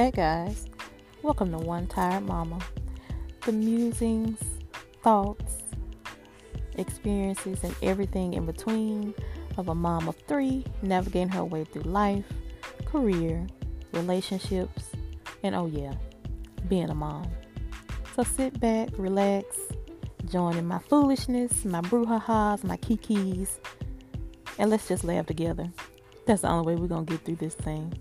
Hey guys, welcome to One Tired Momma. The musings, thoughts, experiences, and everything in between of a mom of three navigating her way through life, career, relationships, and oh yeah, being a mom. So sit back, relax, join in my foolishness, my brouhahas, my kikis, and let's just laugh together. That's the only way we're gonna get through this thing.